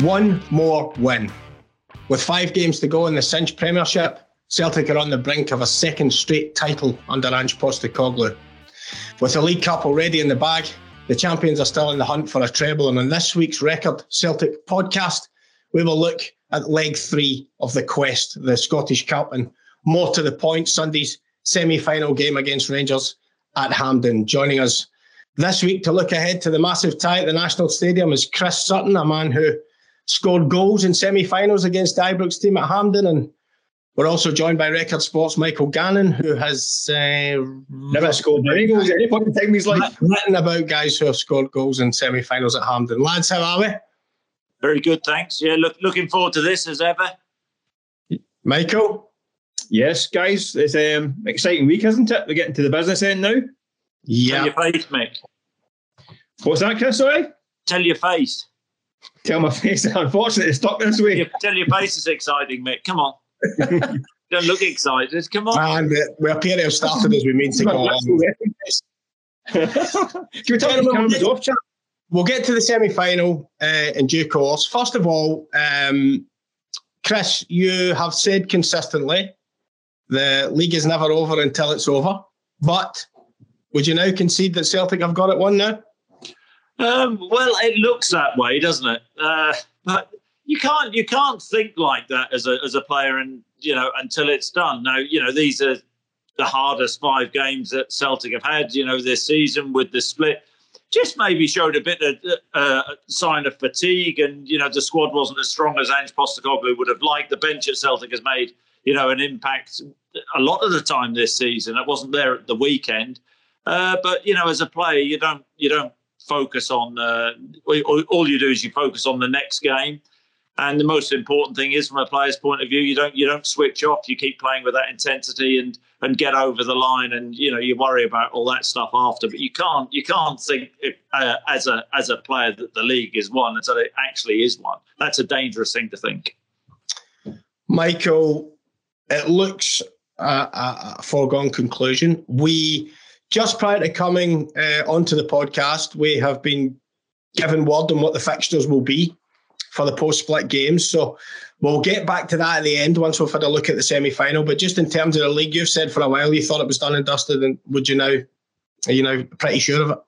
One more win. With five games to go in the Cinch Premiership, Celtic are on the brink of a second straight title under Ange Postecoglou. With the League Cup already in the bag, the champions are still in the hunt for a treble. And on this week's Record Celtic podcast, we will look at leg three of the quest, the Scottish Cup, and more to the point, Sunday's semi final game against Rangers at Hampden. Joining us this week to look ahead to the massive tie at the National Stadium is Chris Sutton, a man who scored goals in semi-finals against Ibrox team at Hampden, and we're also joined by Record Sports Michael Gannon, who has uh, never scored any goals at any point in time. He's like written about guys who have scored goals in semi-finals at Hampden. Lads, how are we? Very good, thanks. Yeah, look, looking forward to this as ever. Michael. Yes, guys, it's an um, exciting week, isn't it? We're getting to the business end now. Yeah. Tell your face, Mick. What's that, Chris? Sorry. Tell your face. Tell my face. Unfortunately, it's stuck this way. tell your face is exciting, Mick. Come on. Don't look excited. Come on. And uh, we appear to have started as we mean to go on. Can we talk about off, chat? We'll get to the semi final uh, in due course. First of all, um, Chris, you have said consistently the league is never over until it's over. But would you now concede that Celtic have got it won now? Um, well, it looks that way, doesn't it? Uh, but you can't you can't think like that as a as a player, and you know until it's done. Now, you know these are the hardest five games that Celtic have had. You know this season with the split, just maybe showed a bit of uh, sign of fatigue, and you know the squad wasn't as strong as Ange Postecoglou would have liked. The bench at Celtic has made you know an impact a lot of the time this season. It wasn't there at the weekend. Uh, but you know, as a player, you don't you don't focus on uh, all you do is you focus on the next game. And the most important thing is, from a player's point of view, you don't you don't switch off. You keep playing with that intensity and and get over the line. And you know you worry about all that stuff after. But you can't you can't think uh, as a as a player that the league is won until it actually is won. That's a dangerous thing to think. Michael, it looks a, a, a foregone conclusion. We just prior to coming uh, onto the podcast, we have been given word on what the fixtures will be for the post split games. So we'll get back to that at the end once we've had a look at the semi final. But just in terms of the league, you've said for a while you thought it was done and dusted, and would you now, are you now pretty sure of it?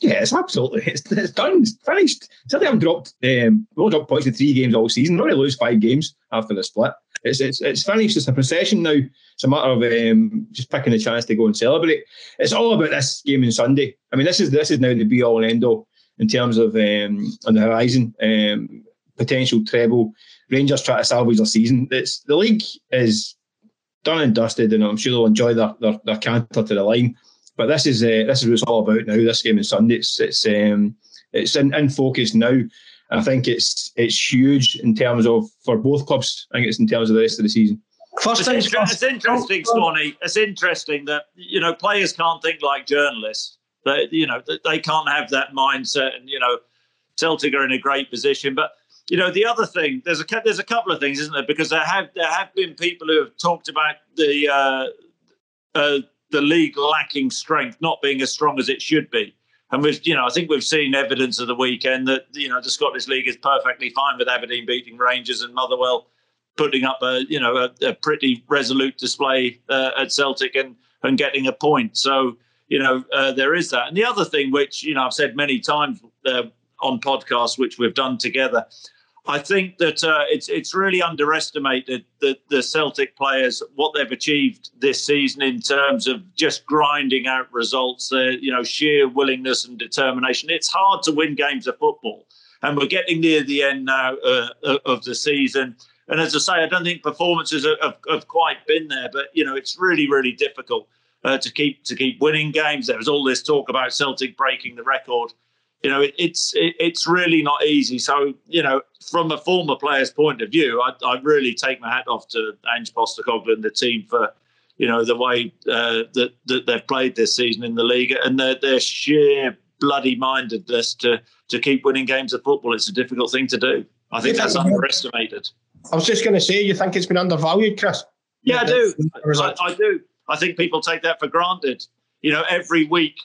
Yeah, it's absolutely it's, it's done. It's finished. Certainly, I've dropped. Um, we'll drop points in three games all season. Not really lose five games after the split. It's it's it's finished. It's a procession now. It's a matter of um, just picking the chance to go and celebrate. It's all about this game on Sunday. I mean, this is this is now the be all and end all in terms of um, on the horizon um, potential treble. Rangers try to salvage their season. It's the league is done and dusted, and I'm sure they'll enjoy their their, their canter to the line. But this is uh, this is what it's all about now. This game on Sunday, it's it's um, it's in, in focus now. I think it's it's huge in terms of for both clubs. I think it's in terms of the rest of the season. First it's, inter- it's interesting, Swanee. It's interesting that you know players can't think like journalists. That you know they can't have that mindset, and you know Celtic are in a great position. But you know the other thing, there's a there's a couple of things, isn't there? Because there have there have been people who have talked about the uh, uh, the league lacking strength, not being as strong as it should be. And we've, you know, I think we've seen evidence of the weekend that you know the Scottish League is perfectly fine with Aberdeen beating Rangers and Motherwell putting up a you know a, a pretty resolute display uh, at Celtic and and getting a point. So you know uh, there is that. And the other thing, which you know I've said many times uh, on podcasts, which we've done together, I think that uh, it's it's really underestimated the, the Celtic players what they've achieved this season in terms of just grinding out results. Their you know sheer willingness and determination. It's hard to win games of football, and we're getting near the end now uh, of the season. And as I say, I don't think performances have, have quite been there, but you know it's really really difficult uh, to keep to keep winning games. There was all this talk about Celtic breaking the record. You know, it, it's it, it's really not easy. So you know, from a former player's point of view, I, I really take my hat off to Ange Postecoglou and the team for you know the way uh, that that they've played this season in the league and their their sheer bloody mindedness to to keep winning games of football. It's a difficult thing to do. I think that's underestimated. I was just going to say, you think it's been undervalued, Chris? Yeah, I do. I, I, do. I think people take that for granted. You know, every week,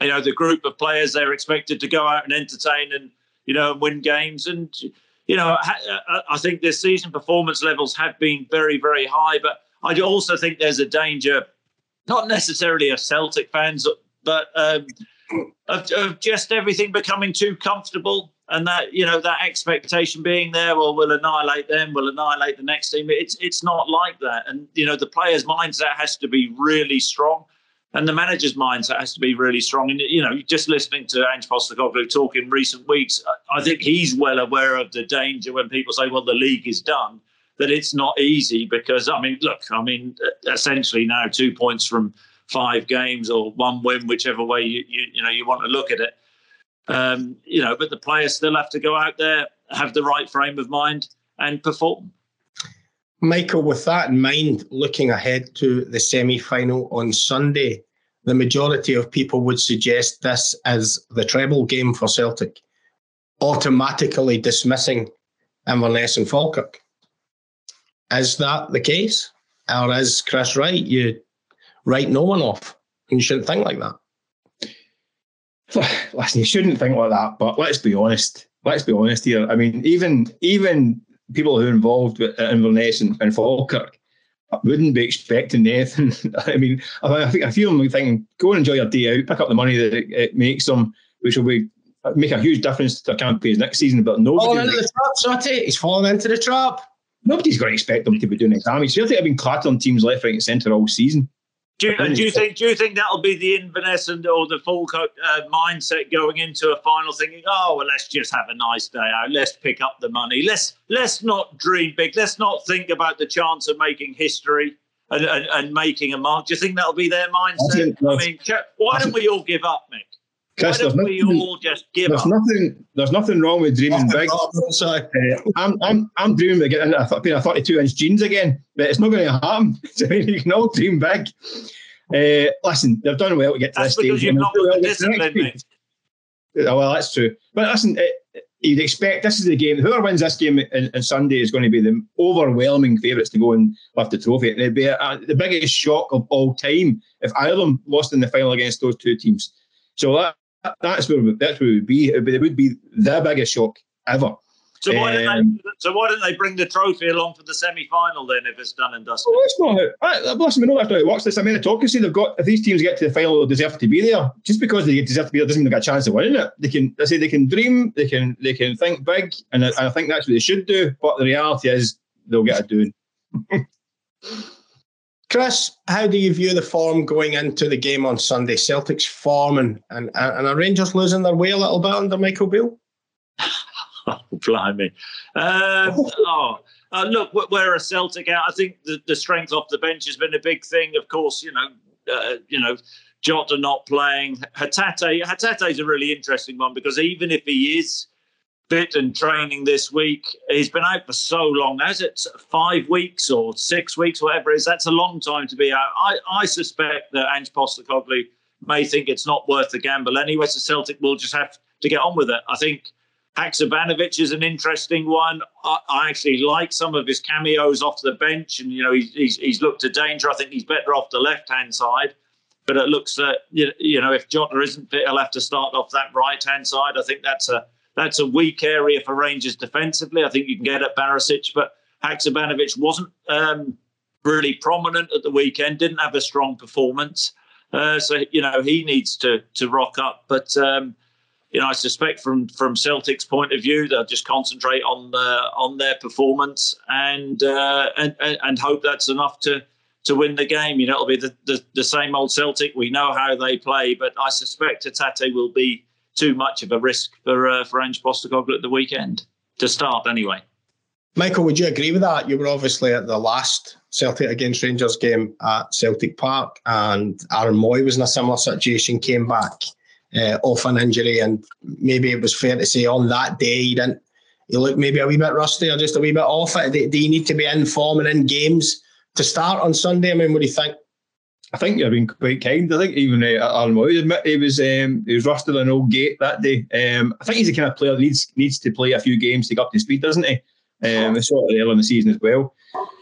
you know, the group of players they're expected to go out and entertain and you know and win games. And you know, I think this season performance levels have been very, very high. But I also think there's a danger, not necessarily of Celtic fans, but um, of, of just everything becoming too comfortable and that you know that expectation being there well we'll annihilate them we'll annihilate the next team it's it's not like that and you know the player's mindset has to be really strong and the manager's mindset has to be really strong and you know just listening to Ange Postecoglou talk in recent weeks I think he's well aware of the danger when people say well the league is done that it's not easy because I mean look I mean essentially now two points from five games or one win whichever way you you, you know you want to look at it um, you know, but the players still have to go out there, have the right frame of mind, and perform. Michael, with that in mind, looking ahead to the semi final on Sunday, the majority of people would suggest this as the treble game for Celtic, automatically dismissing Inverness and Falkirk. Is that the case? Or is Chris right? You write no one off. And you shouldn't think like that. listen, you shouldn't think like that, but let's be honest. Let's be honest here. I mean, even even people who are involved with uh, Inverness and, and Falkirk wouldn't be expecting anything. I mean, I think I feel them thinking, go and enjoy your day out, pick up the money that it, it makes them, which will be uh, make a huge difference to their campaigns next season. But nobody. Falling into the trap, Sotty. He's falling into the trap. Nobody's going to expect them to be doing damage. Celtic have been clattering teams left, right, and centre all season. Do you, do you think? Do you think that'll be the Inverness and or the full uh, mindset going into a final, thinking, "Oh, well, let's just have a nice day out. Let's pick up the money. Let's let's not dream big. Let's not think about the chance of making history and, and, and making a mark." Do you think that'll be their mindset? I, mean, why don't we all give up, Mick? Chris, Why don't we nothing, all just give there's up? Nothing, there's nothing wrong with dreaming big. Uh, I'm, I'm, I'm dreaming of getting a, a 32 inch jeans again, but it's not going to happen. I mean, you can all dream big. Uh, listen, they've done well to get to that's this stage. You've not got the discipline, mate. Well, that's true. But listen, it, you'd expect this is the game. Whoever wins this game on, Sunday is going to be the overwhelming favourites to go and lift the trophy. And it'd be a, a, the biggest shock of all time if Ireland lost in the final against those two teams. So that that's where that's where it would be. It would be, the biggest shock ever. So why, um, don't they, so why don't they bring the trophy along for the semi-final then if it's done and dusted? Well, that's not how, listen, we know that's how it works. This I meritocracy. They've got if these teams get to the final, they deserve to be there. Just because they deserve to be there doesn't mean they've got a chance of winning it. They can, they say, they can dream, they can, they can think big, and I, and I think that's what they should do. But the reality is, they'll get it done. Chris, how do you view the form going into the game on Sunday? Celtic's form and and, and are Rangers losing their way a little bit under Michael Beale? oh, blimey. Um, oh, uh, look, we're a Celtic out. I think the, the strength off the bench has been a big thing. Of course, you know, uh, you know, Jota not playing. Hatate, Hatate is a really interesting one because even if he is fit and training this week. He's been out for so long now. Is it five weeks or six weeks, whatever it is? That's a long time to be out. I, I suspect that Ange Postecoglou may think it's not worth the gamble anyway. So Celtic will just have to get on with it. I think Haksabanovic is an interesting one. I, I, actually like some of his cameos off the bench, and you know he's, he's, he's looked to danger. I think he's better off the left hand side. But it looks that you know if Jota isn't fit, he'll have to start off that right hand side. I think that's a that's a weak area for Rangers defensively. I think you can get at Barisic, but Haksabanovic wasn't um, really prominent at the weekend. Didn't have a strong performance, uh, so you know he needs to to rock up. But um, you know, I suspect from from Celtic's point of view, they'll just concentrate on uh, on their performance and, uh, and and hope that's enough to to win the game. You know, it'll be the, the, the same old Celtic. We know how they play, but I suspect Hatate will be too much of a risk for uh, for Ange Postecoglou at the weekend to start anyway. Michael, would you agree with that? You were obviously at the last Celtic against Rangers game at Celtic Park, and Aaron Mooy was in a similar situation, came back uh, off an injury, and maybe it was fair to say on that day he didn't. He looked maybe a wee bit rusty or just a wee bit off it. Do, do you need to be in form and in games to start on Sunday? I mean, what do you think? I think you've been quite kind. I think even uh, Aaron Mooy admit he was um, he was rusted an old gate that day. Um, I think he's the kind of player that needs needs to play a few games to get up to speed, doesn't he? Um, sort of early in the season as well.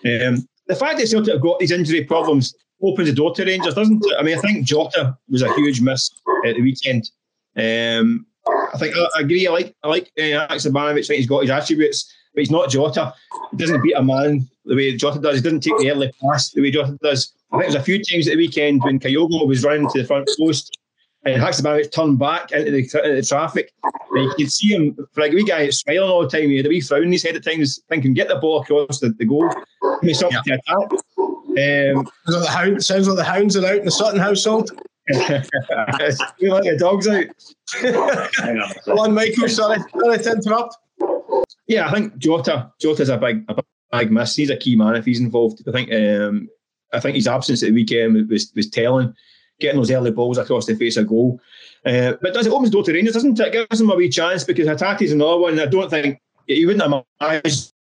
Um, the fact that Celtic have got these injury problems opens the door to Rangers, doesn't it? I mean, I think Jota was a huge miss at the weekend. Um, I think I, I, agree. I like I like uh, Haksabanovic. I think he's got his attributes, but he's not Jota. He doesn't beat a man the way Jota does. He doesn't take the early pass the way Jota does. I think there's a few times at the weekend when Kyogo was running to the front post and Haksabanovic turned back into the, into the traffic. And you could see him, for a wee guy, smiling all the time. He had a wee frown in his head at times, thinking, get the ball across the, the goal. Give me something yeah. to attack. Um, sounds, like the hound, sounds like the hounds are out in the Sutton household. like the dog's out. Go on, Michael. Sorry, sorry to interrupt. Yeah, I think Jota Jota's a big a big miss. He's a key man if he's involved. I think um, I think his absence at the weekend was was telling, getting those early balls across the face of goal. Uh, but does it opens the door to Rangers, doesn't it? Gives them a wee chance because Hatate's another one. I don't think he wouldn't imagine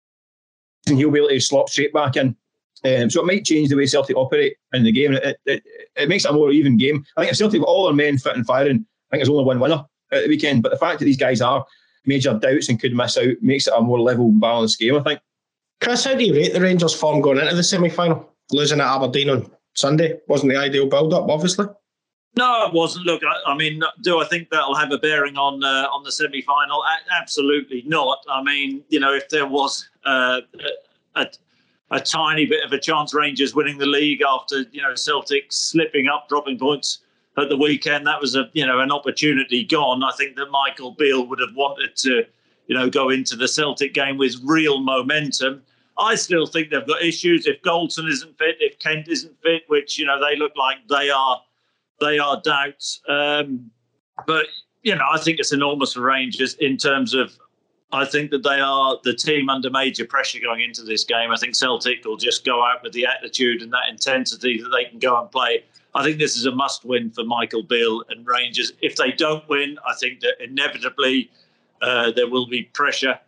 he'll be able to slot straight back in. Um, so it might change the way Celtic operate in the game. It, it, it makes it a more even game. I think if Celtic got all their men fit and firing, I think there's only one winner at the weekend. But the fact that these guys are major doubts and could miss out makes it a more level, and balanced game, I think. Chris, how do you rate the Rangers' form going into the semi final? Losing at Aberdeen on Sunday wasn't the ideal build up, obviously. No, it wasn't. Look, I, I, mean, do I think that'll have a bearing on uh, on the semi final? absolutely not. I mean, you know, if there was uh, a, a tiny bit of a chance Rangers winning the league after you know Celtic slipping up, dropping points at the weekend. That was a you know an opportunity gone. I think that Michael Beale would have wanted to you know go into the Celtic game with real momentum. I still think they've got issues. If Goldson isn't fit, if Kent isn't fit, which you know they look like they are, they are doubts. Um, but you know, I think it's enormous for Rangers in terms of I think that they are the team under major pressure going into this game. I think Celtic will just go out with the attitude and that intensity that they can go and play. I think this is a must win for Michael Beale and Rangers. If they don't win, I think that inevitably uh, there will be pressure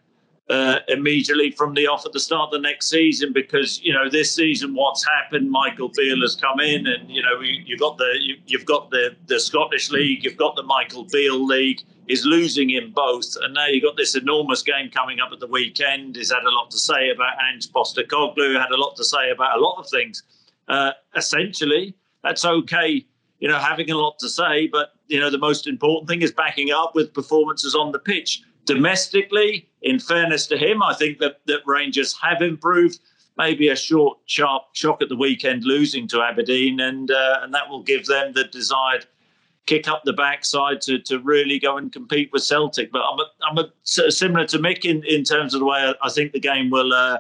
uh, immediately from the off at the start of the next season because you know this season what's happened. Michael Beale has come in, and you know you, have got the you, have got the the Scottish League, you've got the Michael Beale League. Is losing in both, and now you've got this enormous game coming up at the weekend. He's had a lot to say about Ange Postecoglou, had a lot to say about a lot of things. Uh, essentially, that's okay, you know, having a lot to say, but you know the most important thing is backing up with performances on the pitch domestically. In fairness to him, I think that, that Rangers have improved. Maybe a short, sharp shock at the weekend, losing to Aberdeen, and uh, and that will give them the desired kick up the backside to, to really go and compete with Celtic. But I'm a, I'm a, similar to Mick in, in terms of the way I, think the game will uh,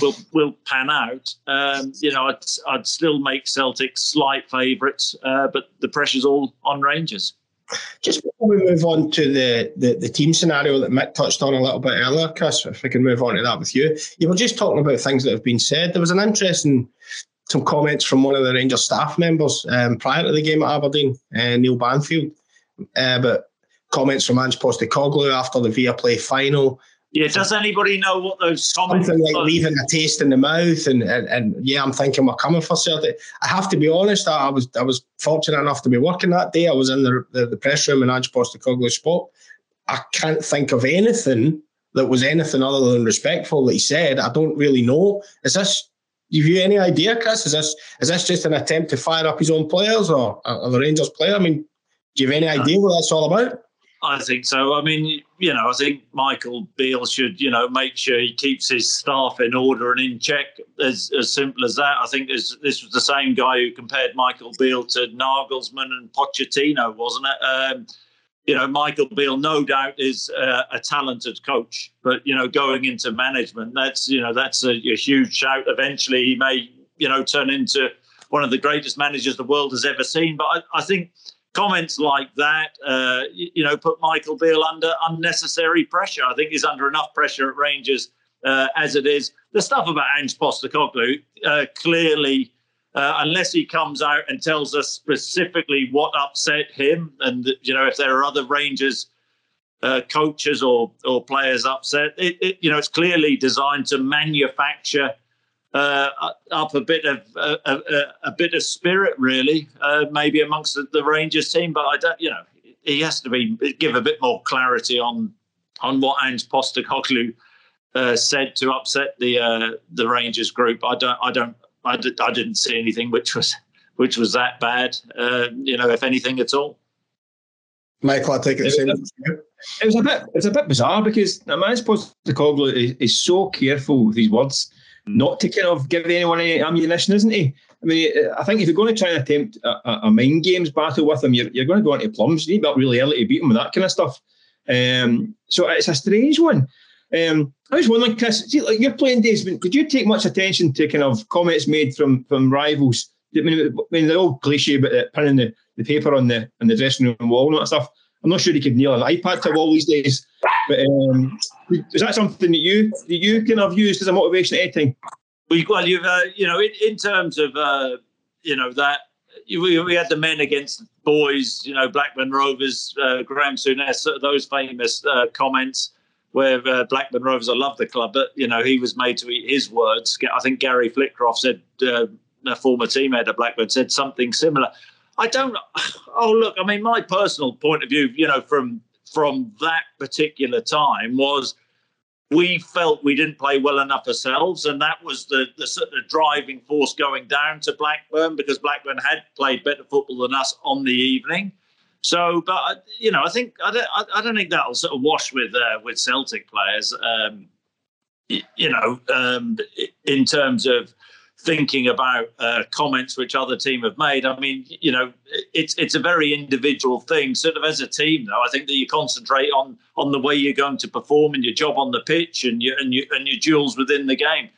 will will pan out. Um, you know, I'd, I'd still make Celtic slight favourites, uh, but the pressure's all on Rangers. Just before we move on to the, the, the, team scenario that Mick touched on a little bit earlier, Chris, if we can move on to that with you. You were just talking about things that have been said. There was an interesting some comments from one of the Rangers staff members um, prior to the game at Aberdeen, uh, Neil Banfield, uh, but comments from Ange Postecoglou after the Viaplay final yeah, does anybody know what those comments Something like are? leaving a taste in the mouth, and, and, and yeah, I'm thinking we're coming for Celtic. I have to be honest, I was I was fortunate enough to be working that day. I was in the the, the press room in Ange Postecoglou's spot. I can't think of anything that was anything other than respectful that he said. I don't really know. Is this? Have you have any idea, Chris? Is this is this just an attempt to fire up his own players or, or the Rangers player? I mean, do you have any uh, idea what that's all about? I think so. I mean, you know, I think Michael Beale should, you know, make sure he keeps his staff in order and in check. As as simple as that. I think this, this was the same guy who compared Michael Beale to Nagelsmann and Pochettino, wasn't it? Um, you know, Michael Beale, no doubt, is a talented coach, but you know, going into management, that's you know, that's a, a huge shout. Eventually, he may, you know, turn into one of the greatest managers the world has ever seen. But I, I think comments like that, uh, you, know, put Michael Beale under unnecessary pressure. I think he's under enough pressure at Rangers uh, as it is. The stuff about Ange Postecoglou uh, clearly, uh, unless he comes out and tells us specifically what upset him, and you know, if there are other Rangers. Uh, coaches or or players upset. It, it, you know, it's clearly designed to manufacture uh, up a bit of a, a, a, bit of spirit, really, uh, maybe amongst the, the, Rangers team. But I don't, you know, he has to be give a bit more clarity on on what Ange Postecoglou uh, said to upset the uh, the Rangers group. I don't, I don't, I, did, I didn't see anything which was which was that bad. Uh, you know, if anything at all. Michael, I take it. It was, a, it was a bit, it's a bit bizarre because Ange Postecoglou is, is so careful with his words not to kind of give anyone any ammunition, isn't he? I mean, I think if you're going to try and attempt a, a mind games battle with him, you're, you're going to go into plums. You need to up really early to beat him with that kind of stuff. Um, so it's a strange one. Um, I was wondering, Chris, see, like playing days, did you take much attention to kind of comments made from from rivals? I mean, I mean the old cliche about pinning the, the paper on the on the dressing room wall and all that stuff. I'm not sure he could nail an iPad to a wall these days. But um, is that something that you that you kind of used as a motivation at any time? Well, you've uh, you know, in, in terms of uh, you know that we, we had the men against boys, you know, Blackburn Rovers, uh, Graham Souness, those famous uh, comments where uh, Blackburn Rovers, I love the club, but you know he was made to eat his words. I think Gary Flitcroft said, uh, a former teammate at Blackburn, said something similar. I don't. Oh, look, I mean, my personal point of view, you know, from from that particular time was we felt we didn't play well enough ourselves, and that was the, the sort of driving force going down to Blackburn because Blackburn had played better football than us on the evening. So, but uh, you know, I think I don't, I don't think that'll sort of wash with uh, with Celtic players. Um, you know, um, in terms of thinking about uh, comments which other team have made. I mean, you know, it's it's a very individual thing. Sort of as a team, though, I think that you concentrate on on the way you're going to perform and your job on the pitch and your and your and your duels within the game.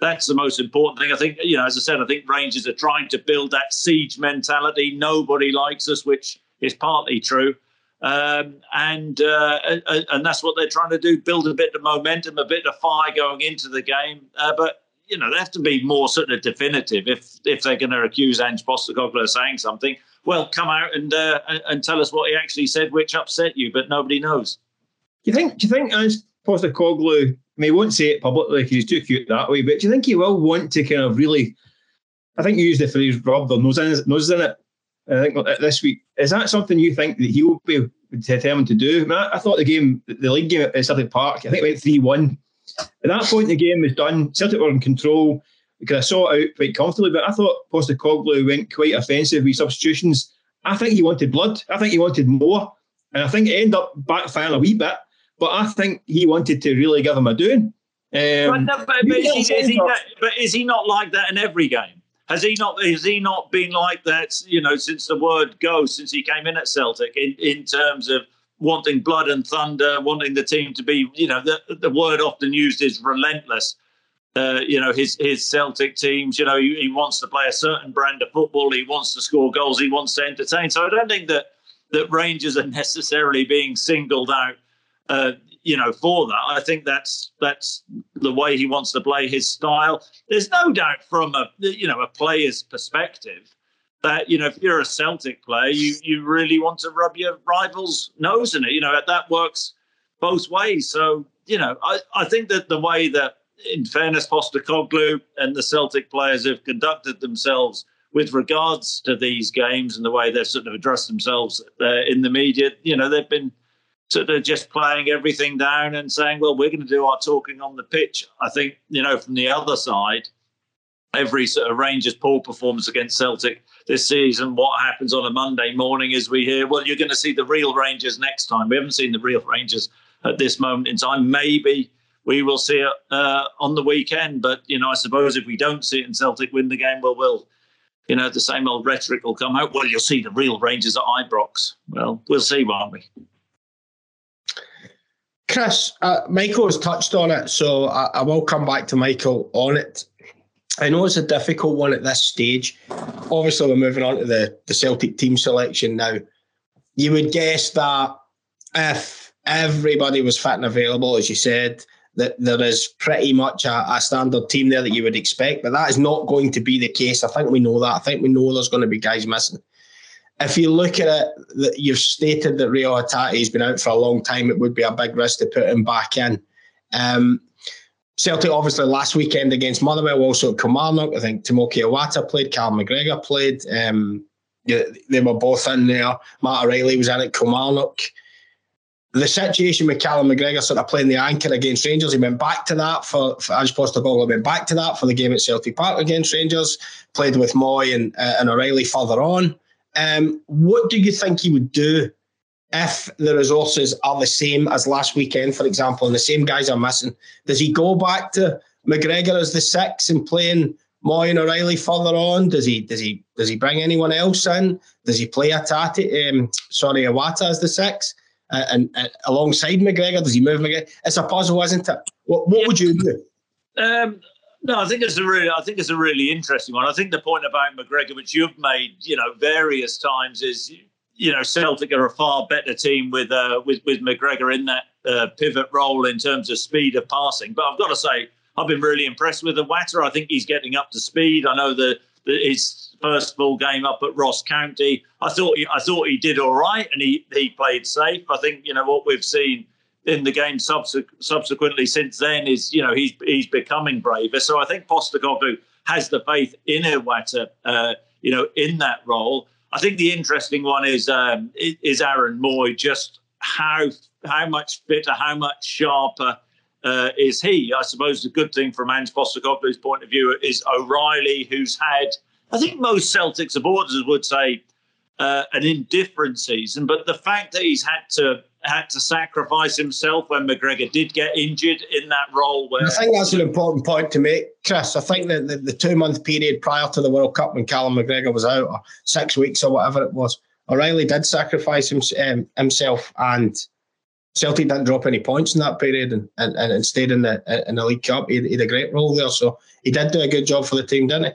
That's the most important thing. I think, you know, as I said, I think Rangers are trying to build that siege mentality. Nobody likes us, which is partly true. Um, and uh, and that's what they're trying to do: build a bit of momentum, a bit of fire going into the game. Uh, but you know, they have to be more sort of definitive if if they're going to accuse Ange Postecoglou of saying something. Well, come out and uh, and tell us what he actually said, which upset you, but nobody knows. Do you think? Do you think Ange Postecoglou? I mean, he won't say it publicly because he's too cute that way. But do you think he will want to kind of really? I think you used the phrase "rub their nose in, noses in it." I think this week is that something you think that he will be determined to do? I, mean, I, I thought the game, the league game at Celtic Park, I think it went three one at that point, the game was done. Celtic were in control because I saw it out quite comfortably. But I thought Postecoglou went quite offensive with substitutions. I think he wanted blood. I think he wanted more, and I think it ended up backfiring a wee bit. But I think he wanted to really give him a doing. Um, but, but, but, is he, is he not, but is he not like that in every game? Has he not? Has he not been like that? You know, since the word go, since he came in at Celtic, in, in terms of wanting blood and thunder, wanting the team to be, you know, the, the word often used is relentless. Uh, you know, his his Celtic teams, you know, he, he, wants to play a certain brand of football. He wants to score goals. He wants to entertain. So I don't think that that Rangers are necessarily being singled out, uh, you know, for that. I think that's that's the way he wants to play his style. There's no doubt from a you know a player's perspective that you know if you're a Celtic player, you you really want to rub your rival's nose in it. You know that works both ways. So you know I, I think that the way that in fairness Postecoglou and the Celtic players have conducted themselves with regards to these games and the way they've sort of addressed themselves uh, in the media, you know they've been sort of just playing everything down and saying, well, we're going to do our talking on the pitch. I think you know from the other side every sort of Rangers poor performance against Celtic this season. What happens on a Monday morning is we hear, well, you're going to see the real Rangers next time. We haven't seen the real Rangers at this moment in time. Maybe we will see it uh, on the weekend, but you know, I suppose if we don't see it and Celtic win the game, well, we'll. You know, the same old rhetoric will come out. Well, you'll see the real Rangers at Ibrox. Well, we'll see, won't we? Chris, uh, Michael has touched on it, so I, I, will come back to Michael on it. I know it's a difficult one at this stage. Obviously, we're moving on to the, the Celtic team selection now. you would guess that if everybody was fit and available, as you said, that there is pretty much a, a, standard team there that you would expect, but that is not going to be the case. I think we know that. I think we know there's going to be guys missing. If you look at it, you've stated that Reo Hatate has been out for a long time. It would be a big risk to put him back in. Um, Celtic, obviously, last weekend against Motherwell, also at Kilmarnock. I think Tomoki Iwata played, Carl McGregor played. Um, they were both in there. Matt O'Riley was in at Kilmarnock the situation with Callum McGregor sort of playing the anchor against Rangers, he went back to that for, for Ange Postecoglou went back to that for the game at Celtic Park against Rangers, played with Mooy and, uh, and O'Riley further on. Um, what do you think he would do if the resources are the same as last weekend, for example, and the same guys are missing? Does he go back to McGregor as the six and playing Mooy and O'Riley further on? Does he does he does he bring anyone else in? Does he play Hatate, um, sorry, Iwata as the six? Uh, and, and, alongside McGregor? Does he move McGregor? It's a puzzle, isn't it? What, what yeah. would you do? Um, no, I think it's a really, I think it's a really interesting one. I think the point about McGregor, which you've made, you know, various times, is you know Celtic are a far better team with uh, with with McGregor in that uh, pivot role in terms of speed of passing. But I've got to say, I've been really impressed with Iwata. I think he's getting up to speed. I know that his first full game up at Ross County. I thought he, I thought he did all right, and he he played safe. I think you know what we've seen in the game subsequently since then is you know he's he's becoming braver. So I think Postecoglou has the faith in Iwata, uh, you know, in that role. I think the interesting one is um, is Aaron Mooy. Just how how much fitter, how much sharper uh, is he? I suppose the good thing from Ange Postecoglou's point of view is O'Riley, who's had I think most Celtic supporters would say uh, an indifferent season, but the fact that he's had to had to sacrifice himself when McGregor did get injured in that role. Where I think that's an important point to make, Chris. I think that the, the two month period prior to the World Cup when Callum McGregor was out, or six weeks or whatever it was, O'Riley did sacrifice him, um, himself, and Celtic didn't drop any points in that period, and, and, and stayed in the in the League Cup. He, he had a great role there, so he did do a good job for the team, didn't he?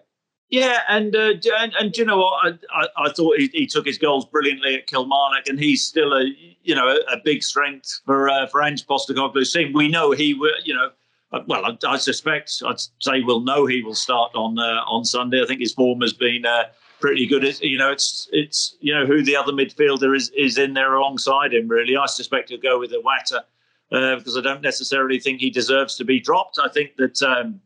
Yeah, and uh, and, and you know what? I, I, I thought he, he, took his goals brilliantly at Kilmarnock, and he's still a you know a, a big strength for uh, for Ange Postecoglou's team. We know he will, you know. Uh, well, I, I, suspect I'd say we'll know he will start on uh, on Sunday. I think his form has been uh, pretty good. It's, you know, it's it's you know who the other midfielder is is in there alongside him. Really, I suspect he'll go with Iwata uh, because I don't necessarily think he deserves to be dropped. I think that. Um,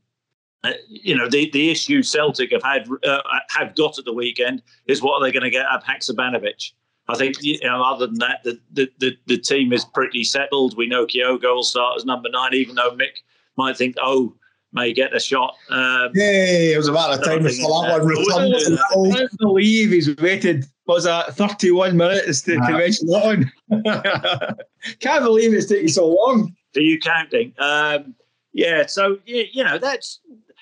uh, you know, the, the issue Celtic have had uh, have got at the weekend is what are they going to get out of Haksabanovic? I think, you know, other than that, the, the, the, the, team is pretty settled. We know Kyogo will start as number nine, even though Mick might think, oh, may get a shot. Um, yeah, it was about a time for that one. I can't believe he's waited, was that 31 minutes to, to mention that one. can't believe it's taking so long. Are you counting? Um, yeah, so, you know, that's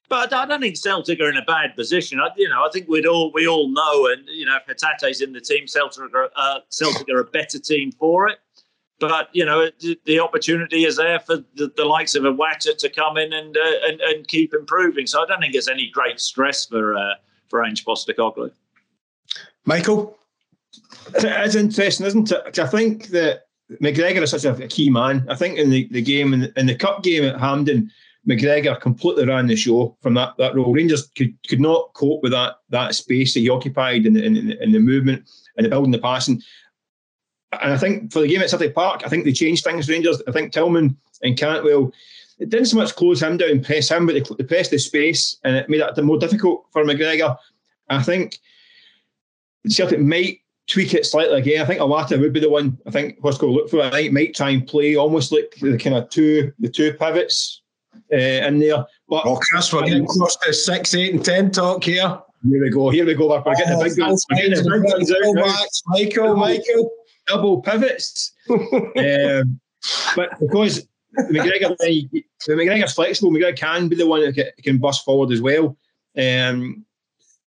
but I don't think Celtic are in a bad position. I, you know, I think we'd all we all know, and you know, if Hatate's in the team, Celtic are, uh, Celtic are a better team for it. But you know, the opportunity is there for the, the likes of Iwata to come in and, uh, and and keep improving. So I don't think there's any great stress for uh, for Ange Postecoglou. Michael, it's interesting, isn't it? I think that McGregor is such a key man. I think in the, the game in the, in the cup game at Hampden McGregor completely ran the show from that, that role. Rangers could, could not cope with that that space that he occupied in the, in, in the movement and the building the passing. And I think for the game at Celtic Park, I think they changed things. Rangers, I think Tillman and Cantwell, it didn't so much close him down press him, but they, they pressed the space and it made it more difficult for McGregor. I think Celtic might tweak it slightly again. I think Iwata would be the one. I think Postecoglou. I think might try and play almost like the kind of two the two pivots uh, in there. But oh, Chris, we're getting close to six, eight, and ten talk here. Here we go. Here we go. We're getting the big guns. We're getting the big out. Michael, Michael, double pivots. um, but because McGregor, the McGregor's flexible, McGregor can be the one that can bust forward as well. Um,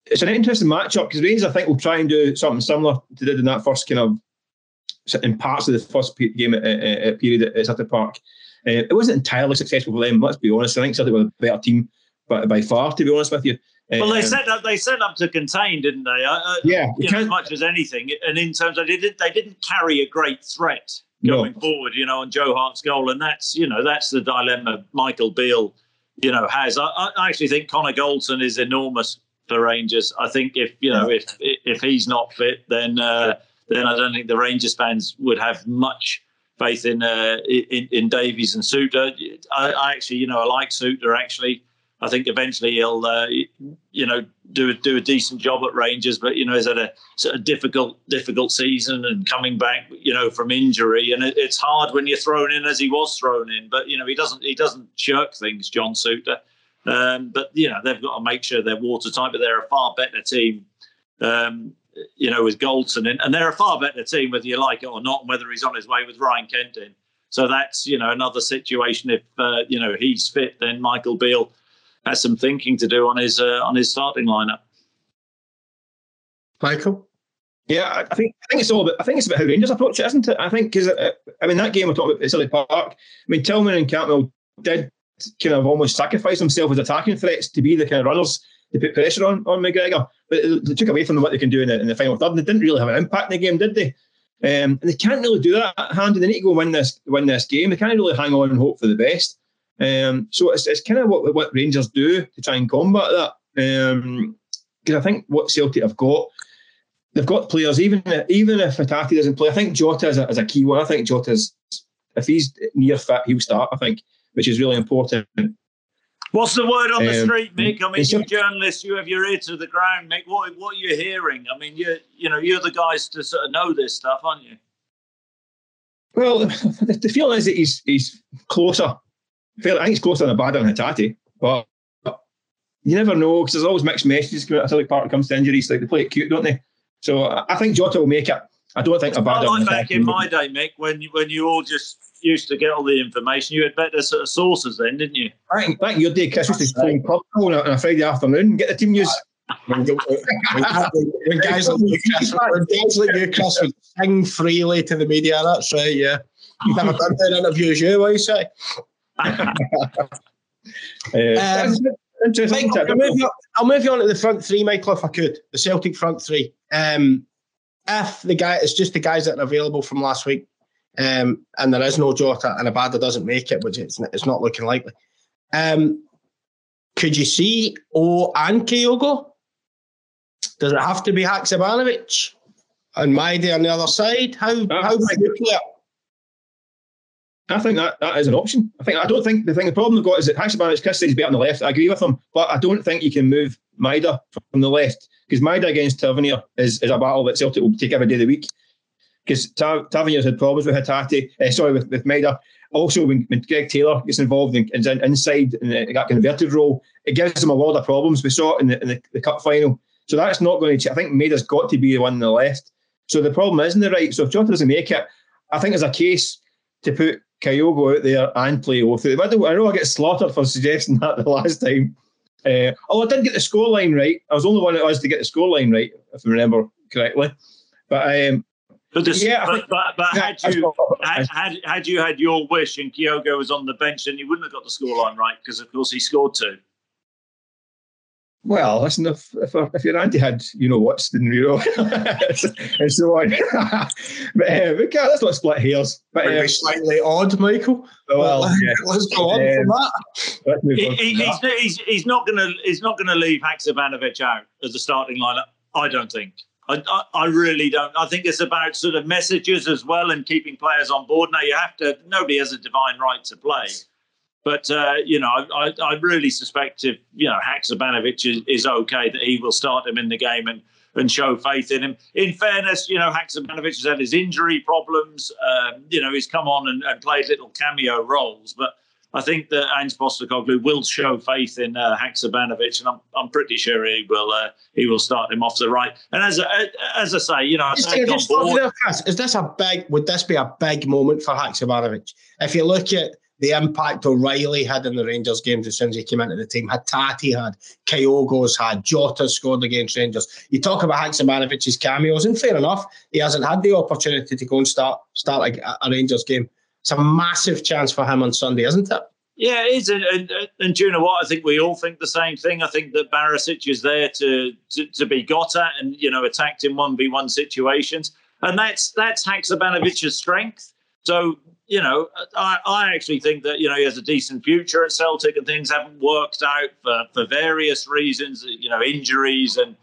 it's an interesting matchup because Rangers, I think, will try and do something similar to did in that first kind of in parts of the first game at, at, at period at Celtic Park. Uh, it wasn't entirely successful for them, let's be honest. I think Celtic were a better team but by far, to be honest with you. Well, they um, set up. They set up to contain, didn't they? Uh, yeah, you know, as much as anything. And in terms of they didn't, they didn't carry a great threat going no. forward. You know, on Joe Hart's goal, and that's you know that's the dilemma Michael Beale, you know, has. I, I actually think Connor Goldson is enormous for Rangers. I think if you know if if he's not fit, then uh, then I don't think the Rangers fans would have much faith in uh, in, in Davies and Souttar. I, I, actually, you know, I like Souttar. Actually, I think eventually he'll, uh, you know, do do a decent job at Rangers. But you know, he's had a sort of difficult difficult season and coming back, you know, from injury, and it, it's hard when you're thrown in as he was thrown in. But you know, he doesn't he doesn't shirk things, John Souttar. Um, but you know, they've got to make sure they're watertight. But they're a far better team. Um, you know, with Goldson in, and they're a far better team, whether you like it or not, and whether he's on his way with Ryan Kent in. So that's you know another situation. If uh, you know he's fit, then Michael Beale has some thinking to do on his uh, on his starting lineup. Michael. Yeah, I think I think it's all about I think it's about how Rangers approach it, isn't it? I think because uh, I mean that game we're talking about Celtic Park. I mean Tillman and Cantwell did kind of almost sacrifice themselves as attacking threats to be the kind of runners to put pressure on, on McGregor. But they took away from what they can do in the, in the final third. And they didn't really have an impact in the game, did they? Um, and they can't really do that at hand. They need to go win this win this game. They can't really hang on and hope for the best. Um, so it's, it's kind of what what Rangers do to try and combat that. Because um, I think what Celtic have got, they've got players. Even even if Hatate doesn't play, I think Jota is a, is a key one. I think Jota's if he's near fit, he'll start. I think, which is really important. What's the word on the um, street, Mick? I mean, you journalists, you have your ear to the ground, Mick. What what are you hearing? I mean, you you know, you're the guys to sort of know this stuff, aren't you? Well, the feeling is that he's he's closer. I think he's closer than Abada and Hatate, but you never know because there's always mixed messages coming out of Park comes to injuries. Like they play it cute, don't they? So I think Jota will make it. I don't think Abada. Like back in my day, Mick, when you, when you all just used to get all the information. You had better sort of sources then, didn't you? Back, back in your day, Chris used to play pub on a, Friday afternoon and get the team news. when, when, guys like you, Chris, when guys like you, Chris, would sing freely to the media, that's right, yeah. You've Never done that interview as you, what you say? uh, um, interesting. I'll, move you, I'll move you on to the front three, Michael, if I could. The Celtic front three. Um, if the guy, it's just the guys that are available from last week. Um, and there is no Jota, and Abada doesn't make it, which it's, it's not looking likely. Um, could you see O and Kyogo? Does it have to be Haksabanovic and Maeda on the other side? How uh, how would you play it? I think that, that is an option. I think I don't think the thing the problem they've got is that Haksabanovic Chris says better on the left. I agree with him, but I don't think you can move Maeda from the left because Maeda against Tavernier is, is a battle that Celtic will take every day of the week because Tavernier's had problems with Hatate, uh, sorry, with, with Maeda. Also, when, when, Greg Taylor gets involved in, in, inside in the, that converted role, it gives him a lot of problems. We saw it in the, in the, the cup final. So that's not going to change. I think Maeda's got to be the one on the left. So the problem is in the right. So if Jota doesn't make it, I think there's a case to put Kyogo out there and play Oath. I know I get slaughtered for suggesting that the last time. Uh, oh, I didn't get the scoreline right. I was the only one that was to get the scoreline right, if I remember correctly. But um, but, this, yeah, but, but, but yeah, had you had, had, had you had your wish and Kyogo was on the bench, then you wouldn't have got the scoreline right because, of course, he scored two. Well, listen, if if, if your auntie had, you know, what's the you know, and so on. but uh, we can't, let's not split hairs. But uh, slightly odd, Michael. Well, yeah. let's go on um, from that. He, he, he's, he's, he's not going to he's not going to leave Haksabanovic out as a starting lineup. I don't think. I, I, really don't. I think it's about sort of messages as well and keeping players on board. Now you have to. Nobody has a divine right to play, but uh, you know, I, I, really suspect if you know Haksabanovic is, is okay that he will start him in the game and and show faith in him. In fairness, you know, Haksabanovic has had his injury problems. Um, you know, he's come on and, and played little cameo roles, but I think that Ange Postecoglou will show faith in uh, Haksabanovic, and I'm, I'm pretty sure he will uh, he will start him off the right. And as as I say, you know, is, is this a big? Would this be a big moment for Haksabanovic? If you look at the impact O'Riley had in the Rangers games as soon as he came into the team, Hatate had, Kyogo's had, Jota scored against Rangers. You talk about Haksabanovic's cameos, and fair enough, he hasn't had the opportunity to go and start start a, a Rangers game it's a massive chance for him on Sunday, isn't it? Yeah, it is. And, and, and do you know what? I think we all think the same thing. I think that Barisic is there to, to, to be got at and, you know, attacked in 1v1 situations. And that's that's Haksabanović's strength. So, you know, I, I actually think that, you know, he has a decent future at Celtic and things haven't worked out for, for various reasons, you know, injuries and,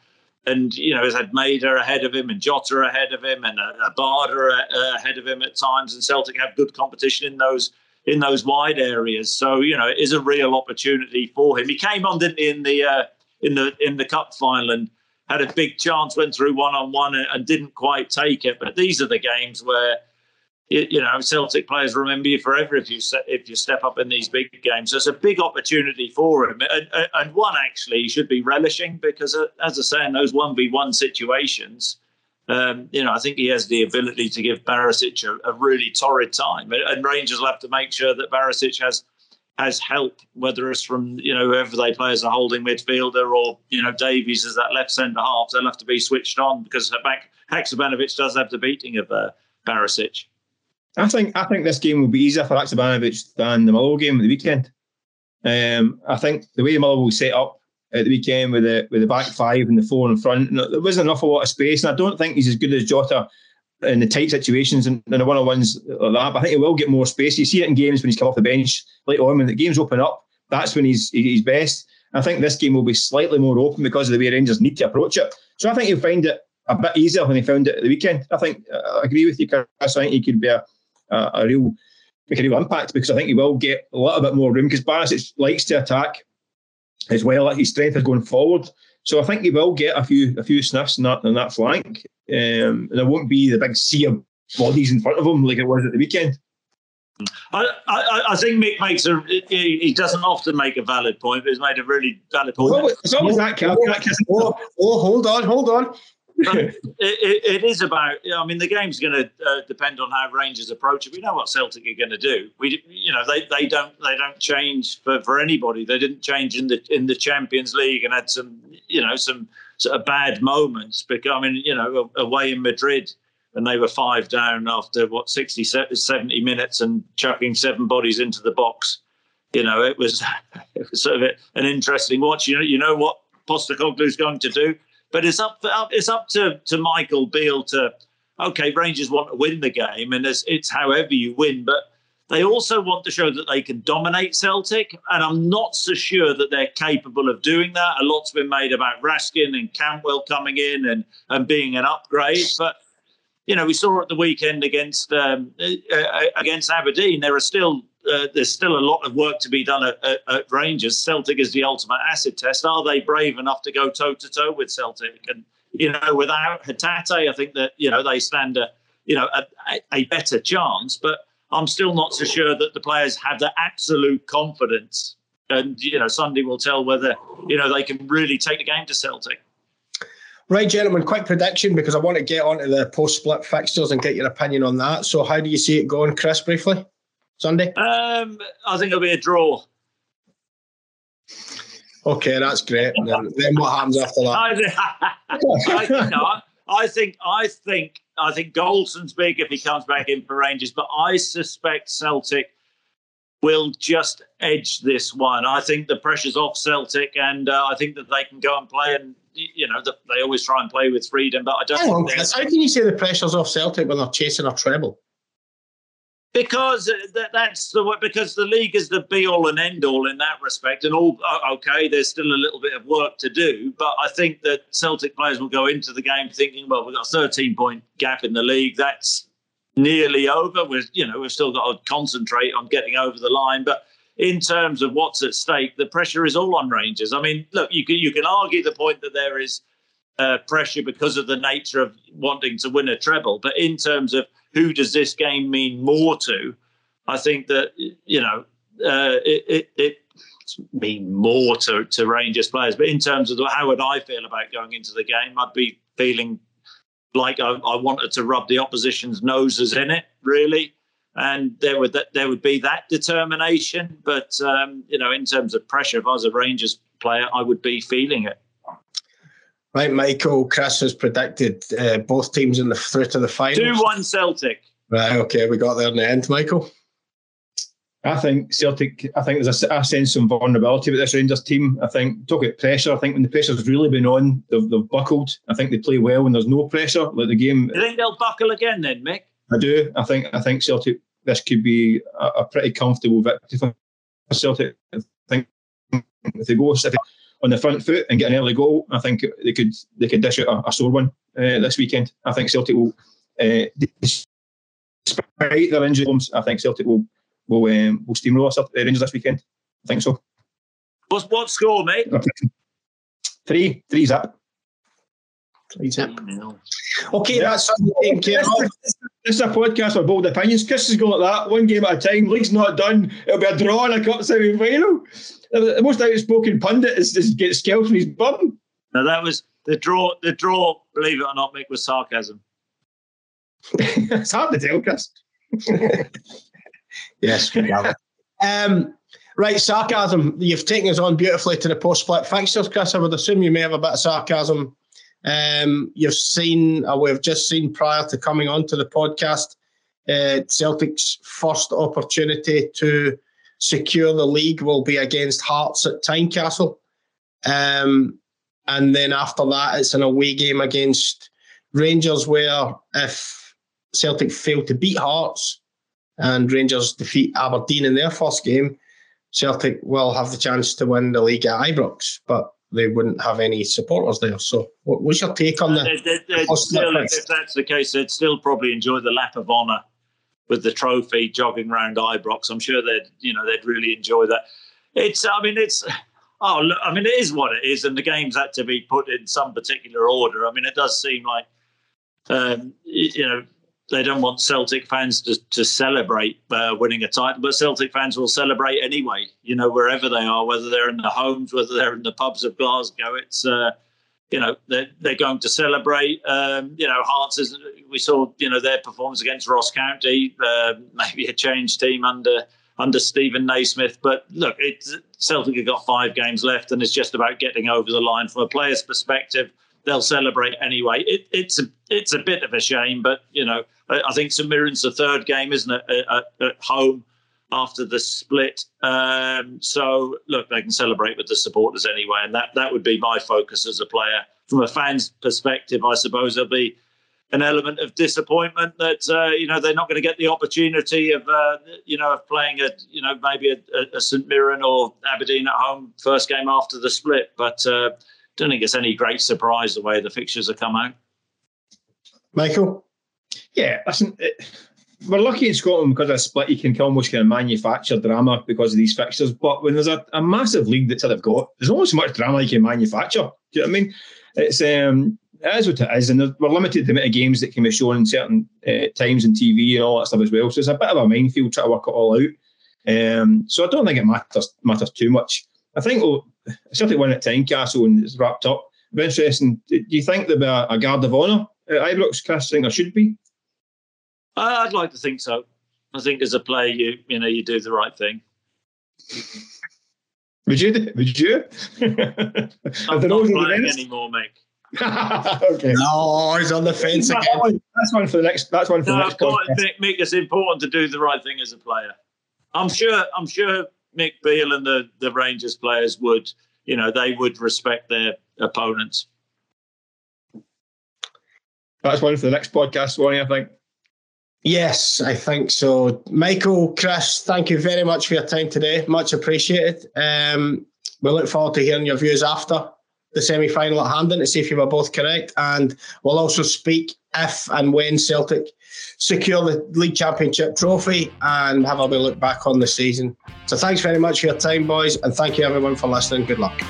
and you know, has had Maeda ahead of him and Jota ahead of him and uh, Abada ahead of him at times. And Celtic have good competition in those – in those wide areas. So you know, it is a real opportunity for him. He came on, didn't he, in the uh, in the in the cup final and had a big chance, went through one on one and didn't quite take it. But these are the games where. You know, Celtic players remember you forever if you if you step up in these big games. So it's a big opportunity for him, and, and one actually he should be relishing because, uh, as I say, in those one v one situations, um, you know, I think he has the ability to give Barisic a, a, really torrid time, and Rangers will have to make sure that Barisic has has help, whether it's from you know whoever they play as a holding midfielder or you know Davies as that left centre half. They'll have to be switched on because back Haksabanović does have the beating of uh, Barisic. I think I think this game will be easier for Haksabanović than the Motherwell game at the weekend. Um, I think the way Motherwell set up at the weekend with the with the back five and the four in front. There wasn't enough a lot of space, and I don't think he's as good as Jota in the tight situations and, and the one on ones like that. But I think he will get more space. You see it in games when he's come off the bench later on when the games open up. That's when he's he's best. I think this game will be slightly more open because of the way Rangers need to approach it. So I think he'll find it a bit easier than he found it at the weekend. I think uh, I agree with you, Chris. I think he could be a, a, a real make a real impact because I think he will get a little bit more room because Barisic likes to attack as well. His strength is going forward. So I think he will get a few a few sniffs in that in that flank. Um, and there won't be the big sea of bodies in front of him like it was at the weekend. I, I, I think Mick makes a he, doesn't often make a valid point, but he's made a really valid point. Oh, it's always that, oh, oh, hold on, hold on it, it, it is about. I mean, the game's going to uh, depend on how Rangers approach it. We know what Celtic are going to do. We, you know, they, they don't they don't change for, for anybody. They didn't change in the in the Champions League and had some you know some sort of bad moments. Because I mean, you know, away in Madrid and they were five down after what 60 70 minutes and chucking seven bodies into the box. You know, it was it was sort of an interesting watch. You know, you know what Postecoglou's going to do but it's up, it's up to, to Michael Beale to, okay, Rangers want to win the game, and it's, it's however you win, but they also want to show that they can dominate Celtic, and I'm not so sure that they're capable of doing that. A lot's been made about Raskin and Cantwell coming in and, and being an upgrade, but you know we saw at the weekend against um, uh against Aberdeen. There are still uh, there's still a lot of work to be done at, at, at, Rangers. Celtic is the ultimate acid test. Are they brave enough to go toe to toe with Celtic? And you know, without Hatate, I think that you know they stand a you know a, a better chance. But I'm still not so sure that the players have the absolute confidence. And you know, Sunday will tell whether you know they can really take the game to Celtic. Right, gentlemen, quick prediction because I want to get onto the post split fixtures and get your opinion on that. So, how do you see it going, Chris, briefly? Sunday? Um, I think it'll be a draw. Okay, that's great. then, then what happens after that? I, no, I think I think I think Goldson's big if he comes back in for Rangers, but I suspect Celtic will just edge this one. I think the pressure's off Celtic, and uh, I think that they can go and play. And you know, they always try and play with freedom, but I don't. Hang on, how can you say the pressure's off Celtic when they're chasing a treble? Because that's the because the league is the be all and end all in that respect. And all okay, there's still a little bit of work to do, but I think that Celtic players will go into the game thinking, well, we've got a 13 point gap in the league. That's nearly over. We've you know we've still got to concentrate on getting over the line, but. In terms of what's at stake, the pressure is all on Rangers. I mean, look, you can you can argue the point that there is uh, pressure because of the nature of wanting to win a treble, but in terms of who does this game mean more to? I think that you know uh, it, it, it mean more to, to Rangers players, but in terms of how would I feel about going into the game, I'd be feeling like I, I wanted to rub the opposition's noses in it, really, and there would that, there would be that determination. But um, you know, in terms of pressure, if I was a Rangers player, I would be feeling it. Right, Michael, Chris has predicted uh, both teams in the through to the final. 2 1 Celtic. Right, okay, we got there in the end, Michael. I think Celtic. I think there's a, a sense of vulnerability with this Rangers team. I think talk about pressure. I think when the pressure's really been on, they've, they've buckled. I think they play well when there's no pressure. Like the game. You think they'll buckle again, then, Mick? I do. I think. I think Celtic. This could be a, a pretty comfortable victory for Celtic. I think if they go on the front foot and get an early goal, I think they could they could dish out a, a sore one uh, this weekend. I think Celtic will, uh, despite their injuries, I think Celtic will will um, will steamroll us up the Rangers this weekend. I think so. What's what score, mate? Three, three zap. Three zap. Okay, yeah. that's something This is a podcast with bold opinions. Chris is going like that, one game at a time. League's not done. It'll be a draw in a cup semi final. The most outspoken pundit is just get scalped from his bum. Now that was the draw. The draw, believe it or not, Mick, was sarcasm. it's hard to tell, Chris. yes. um, right, sarcasm. You've taken us on beautifully to the post split fixtures, Chris. I would assume you may have a bit of sarcasm. Um, you've seen, or we've just seen prior to coming onto the podcast, uh, Celtic's first opportunity to secure the league will be against Hearts at Tynecastle. Um, and then after that, it's an away game against Rangers, where if Celtic fail to beat Hearts and Rangers defeat Aberdeen in their first game, Celtic will have the chance to win the league at Ibrox, but they wouldn't have any supporters there. So, what's your take on that? Still, if that's the case, they'd still probably enjoy the lap of honour with the trophy jogging around Ibrox. I'm sure they'd, you know, they'd really enjoy that. It's, I mean, it's, oh, look, I mean, it is what it is, and the games had to be put in some particular order. I mean, it does seem like, um, you know, they don't want Celtic fans to, to celebrate uh, winning a title, but Celtic fans will celebrate anyway. You know, wherever they are, whether they're in the homes, whether they're in the pubs of Glasgow, it's uh, you know they're, they're going to celebrate. Um, you know, Hearts is we saw you know their performance against Ross County, uh, maybe a change team under under Steven Naismith. But look, it's Celtic have got five games left, and it's just about getting over the line from a player's perspective. They'll celebrate anyway. It, it's a it's a bit of a shame, but you know I think St Mirren's the third game, isn't it, at, at home after the split. Um, so look, they can celebrate with the supporters anyway, and that that would be my focus as a player. From a fan's perspective, I suppose there'll be an element of disappointment that uh, you know they're not going to get the opportunity of uh, you know of playing a you know maybe a, a, St Mirren or Aberdeen at home first game after the split. But uh, don't think it's any great surprise the way the fixtures have come out. Michael, yeah, listen. It, we're lucky in Scotland because of a split. You can almost kind of manufacture drama because of these fixtures. But when there's a, a massive league that sort of got, there's almost so much drama you can manufacture. Do you know what I mean? It's um, it is what it is, and we're limited the amount of games that can be shown in certain uh, times on TV and all that stuff as well. So it's a bit of a minefield trying to work it all out. Um, so I don't think it matters matters too much. I think well, Celtic win at Tynecastle and it's wrapped up. Interesting. Do you think there'll be a, a guard of honour at Ibrox? Chris, think there should be. I'd like to think so. I think as a player, you you know you do the right thing. Would you? Would you? I'm not playing anymore, Mick. okay. No, he's on the fence again. That one, that's one for the next. That's one for no, the next. Mick, Mick, it's important to do the right thing as a player. I'm sure. I'm sure Mick Beale and the the Rangers players would. You know, they would respect their opponents. That's one for the next podcast, Warnie, I think. Yes, I think so. Michael, Chris, thank you very much for your time today. Much appreciated. Um, we look forward to hearing your views after the semi final at Hampden to see if you were both correct. And we'll also speak if and when Celtic secure the League Championship trophy and have a look back on the season. So thanks very much for your time, boys, and thank you everyone for listening. Good luck.